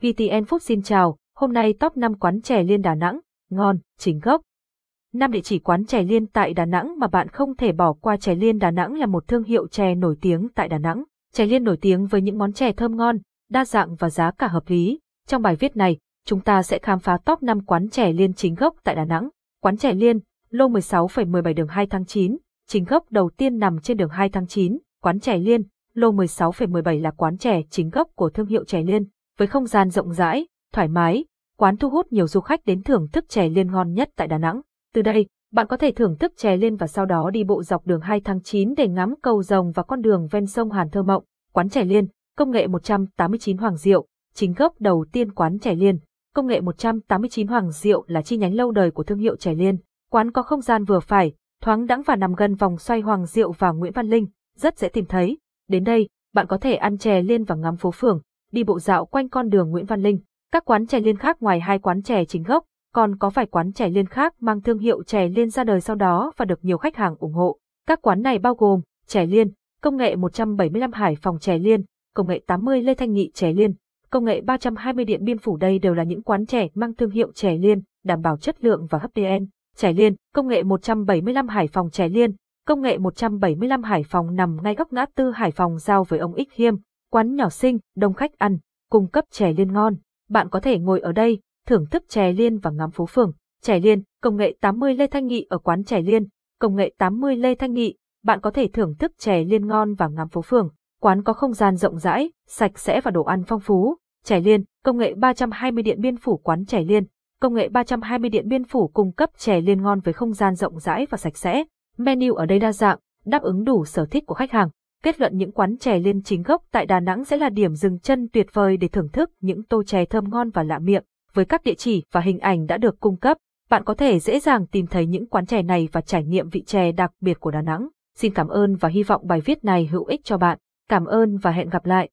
VTN phúc xin chào, hôm nay top 5 quán chè liên Đà Nẵng, ngon, chính gốc. 5 địa chỉ quán chè liên tại Đà Nẵng mà bạn không thể bỏ qua chè liên Đà Nẵng là một thương hiệu chè nổi tiếng tại Đà Nẵng. Chè liên nổi tiếng với những món chè thơm ngon, đa dạng và giá cả hợp lý. Trong bài viết này, chúng ta sẽ khám phá top 5 quán chè liên chính gốc tại Đà Nẵng. Quán chè liên, lô 16,17 đường 2 tháng 9, chính gốc đầu tiên nằm trên đường 2 tháng 9, quán chè liên, lô 16,17 là quán chè chính gốc của thương hiệu chè liên, với không gian rộng rãi, thoải mái, quán thu hút nhiều du khách đến thưởng thức chè liên ngon nhất tại Đà Nẵng. Từ đây, bạn có thể thưởng thức chè liên và sau đó đi bộ dọc đường 2 tháng 9 để ngắm cầu rồng và con đường ven sông Hàn Thơ Mộng, quán chè liên, công nghệ 189 Hoàng Diệu, chính gốc đầu tiên quán chè liên. Công nghệ 189 Hoàng Diệu là chi nhánh lâu đời của thương hiệu chè liên. Quán có không gian vừa phải, thoáng đãng và nằm gần vòng xoay Hoàng Diệu và Nguyễn Văn Linh, rất dễ tìm thấy. Đến đây, bạn có thể ăn chè liên và ngắm phố phường, đi bộ dạo quanh con đường Nguyễn Văn Linh. Các quán chè liên khác ngoài hai quán chè chính gốc, còn có vài quán chè liên khác mang thương hiệu chè liên ra đời sau đó và được nhiều khách hàng ủng hộ. Các quán này bao gồm chè liên, công nghệ 175 Hải Phòng chè liên, công nghệ 80 Lê Thanh Nghị chè liên, công nghệ 320 Điện Biên Phủ đây đều là những quán chè mang thương hiệu chè liên, đảm bảo chất lượng và hấp dẫn. Chè liên, công nghệ 175 Hải Phòng chè liên, công nghệ 175 Hải Phòng nằm ngay góc ngã tư Hải Phòng giao với ông Ích Hiêm, quán nhỏ xinh, đông khách ăn, cung cấp chè liên ngon. Bạn có thể ngồi ở đây, thưởng thức chè liên và ngắm phố phường. Chè liên, công nghệ 80 Lê Thanh Nghị ở quán chè liên, công nghệ 80 Lê Thanh Nghị, bạn có thể thưởng thức chè liên ngon và ngắm phố phường. Quán có không gian rộng rãi, sạch sẽ và đồ ăn phong phú. Chè liên, công nghệ 320 Điện Biên Phủ quán chè liên, công nghệ 320 Điện Biên Phủ cung cấp chè liên ngon với không gian rộng rãi và sạch sẽ. Menu ở đây đa dạng, đáp ứng đủ sở thích của khách hàng. Kết luận những quán chè liên chính gốc tại Đà Nẵng sẽ là điểm dừng chân tuyệt vời để thưởng thức những tô chè thơm ngon và lạ miệng. Với các địa chỉ và hình ảnh đã được cung cấp, bạn có thể dễ dàng tìm thấy những quán chè này và trải nghiệm vị chè đặc biệt của Đà Nẵng. Xin cảm ơn và hy vọng bài viết này hữu ích cho bạn. Cảm ơn và hẹn gặp lại.